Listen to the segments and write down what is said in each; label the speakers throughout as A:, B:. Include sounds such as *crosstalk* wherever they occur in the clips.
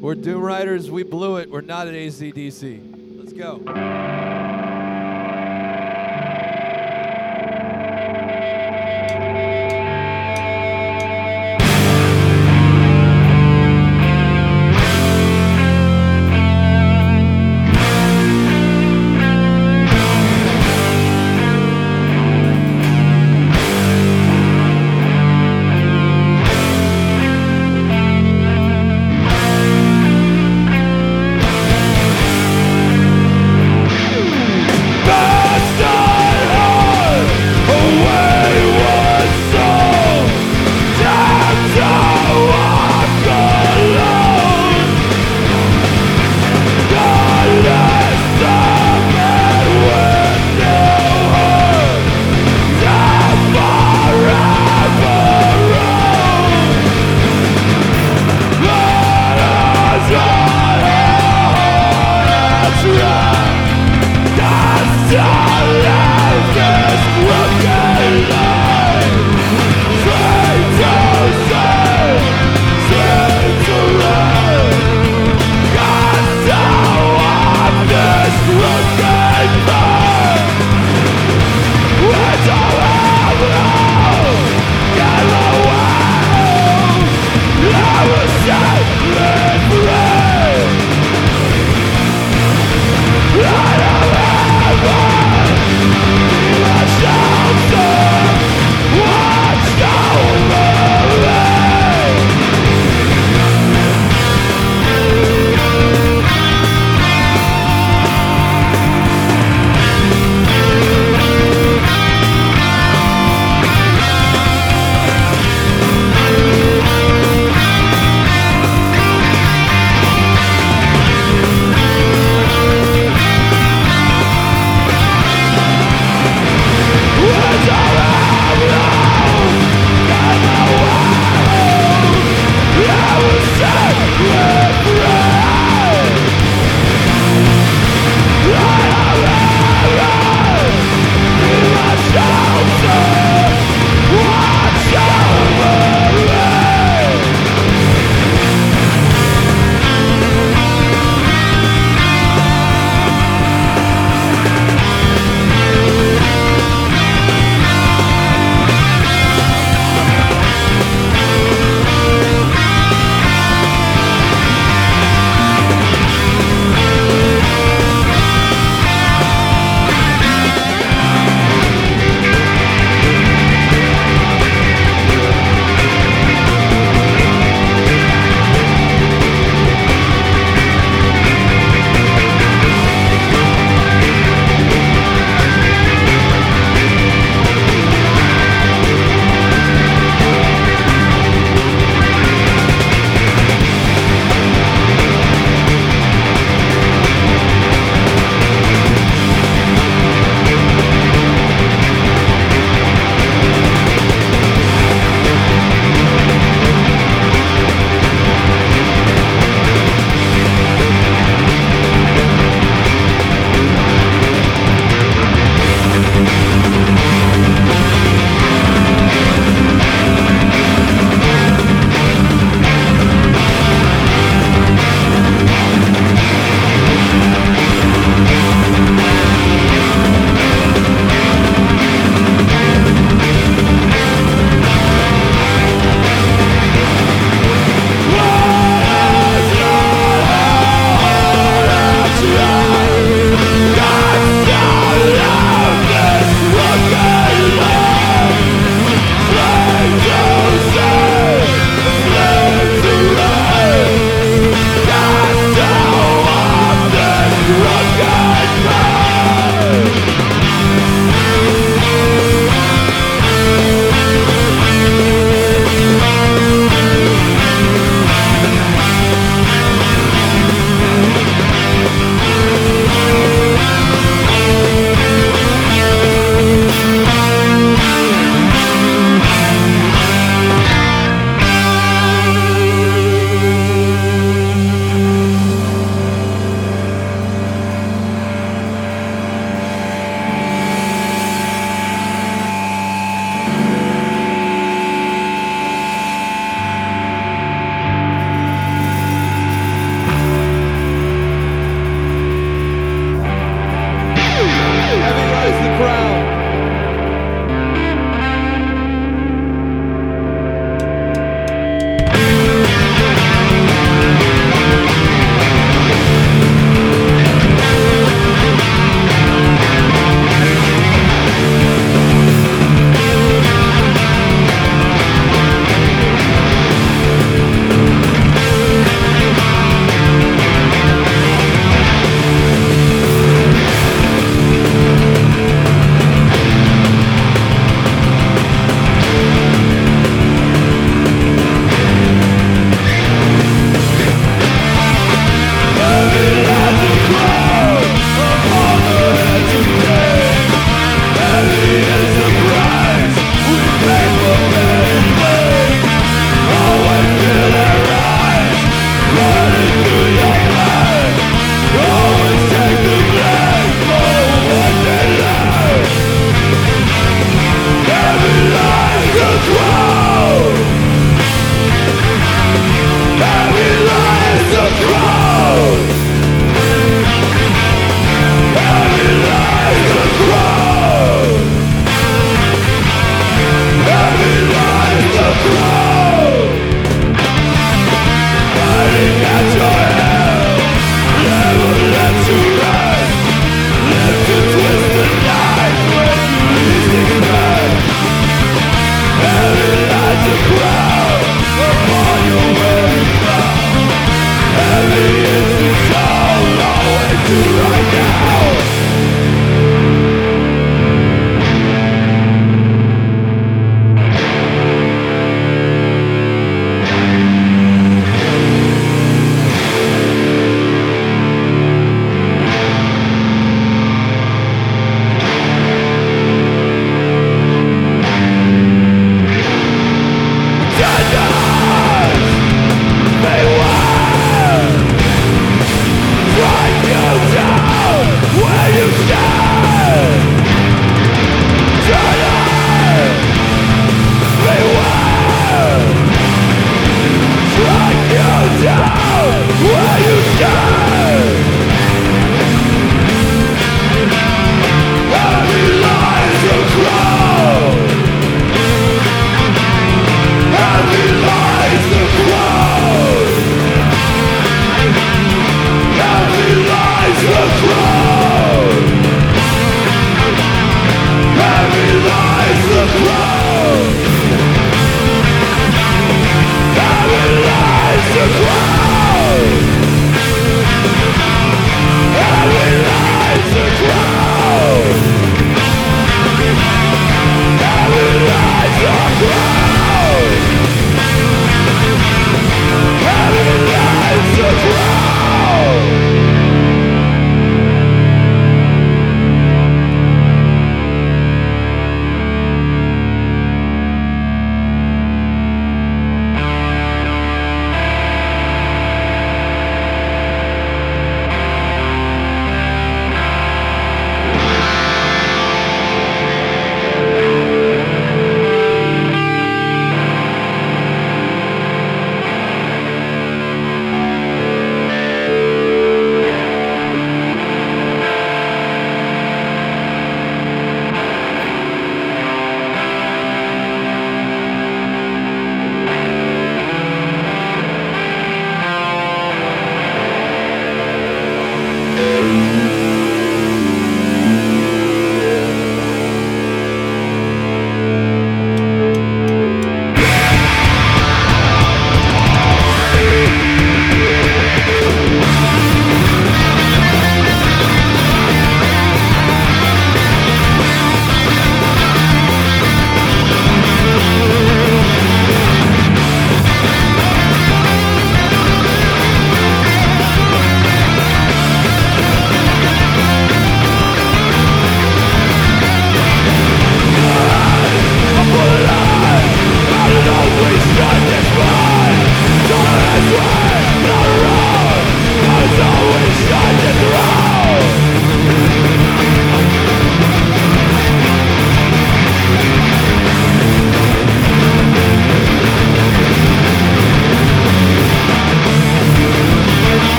A: We're Doomriders. We blew it. We're not at ACDC. Let's go.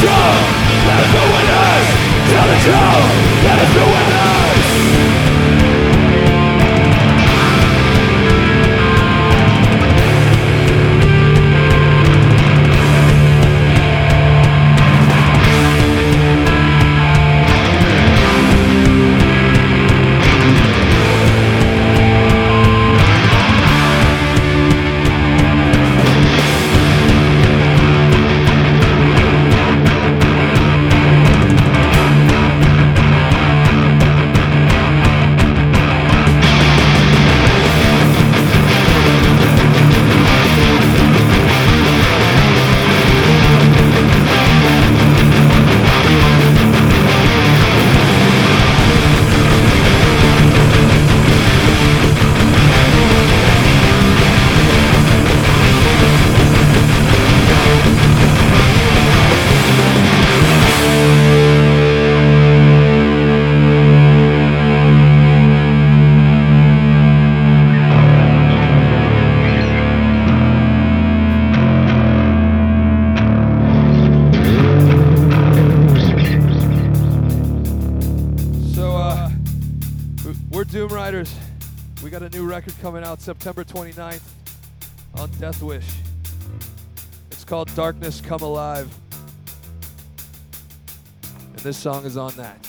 B: show
A: Let us be winners Tell the truth Let us be Doomriders. We got a new record coming out September 29th on Deathwish. It's called Darkness Come Alive. And this song is on that.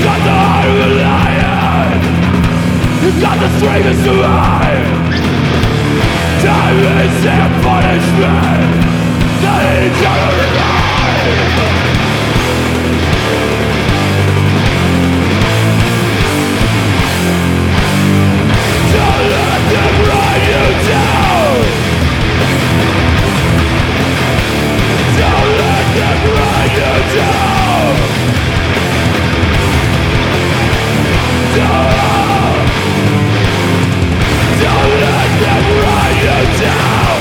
B: It's not the heart of a lion It's got the strength to survive Time is their punishment The nature of life Don't
A: let them run you down! Don't let them run you down! that write you down!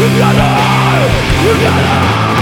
A: You got a You got a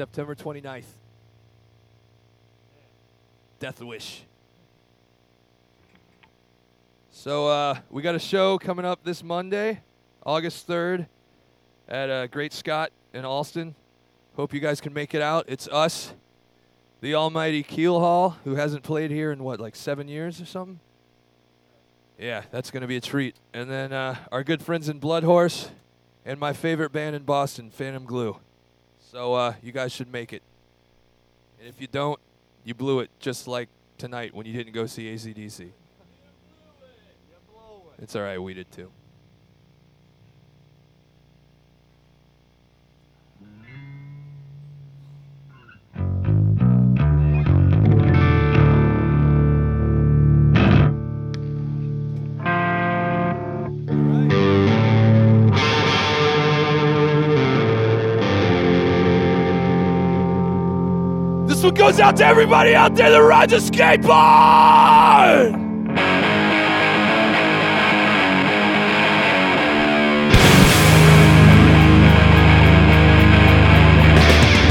A: September 29th. Deathwish. So uh, we got a show coming up this Monday, August 3rd, at uh, Great Scott in Allston. Hope you guys can make it out. It's us, the almighty Keelhaul, who hasn't played here in what, like seven years or something? Yeah, that's going to be a treat. And then uh, our good friends in Bloodhorse, and my favorite band in Boston, Phantom Glue. So uh, you guys should make it. And if you don't, you blew it just like tonight when you didn't go see ACDC. It's all right, we did too. Goes out to everybody out there that rides a skateboard!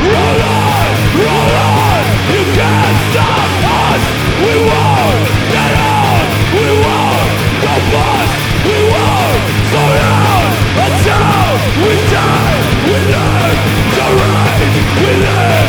A: Roll on, roll on, you can't stop us. We won't! Get we won't! Go bust, we won't! Down we die. We live to ride, we live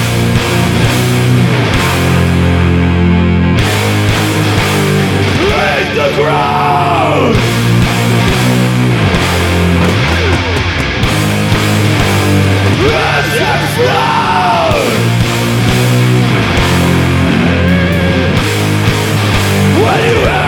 B: Explode! When you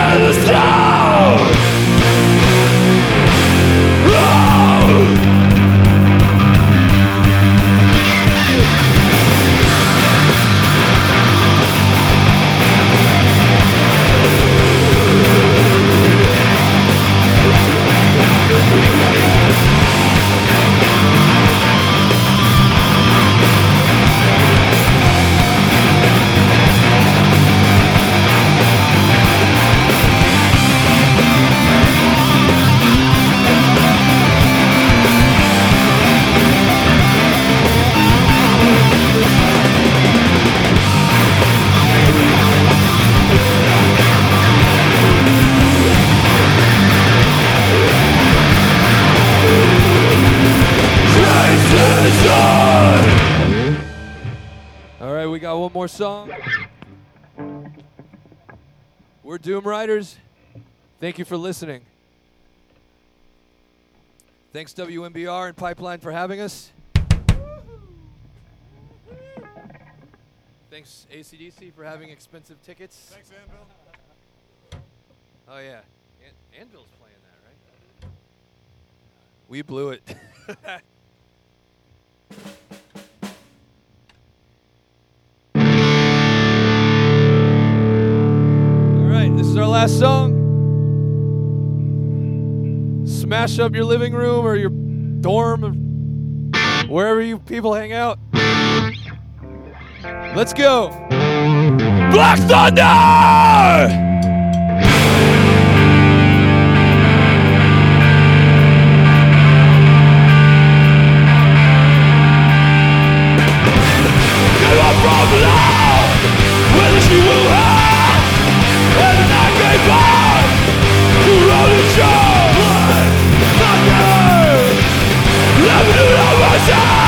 A: Doomriders. Thank you for listening. Thanks WMBR and Pipeline for having us. Thanks ACDC for having expensive tickets.
C: Thanks, Anvil.
A: Oh yeah, An- Anvil's playing that, right? We blew it. *laughs* *laughs* is our last song. Smash up your living room or your dorm, or wherever you people hang out. Let's go.
B: Black Thunder! No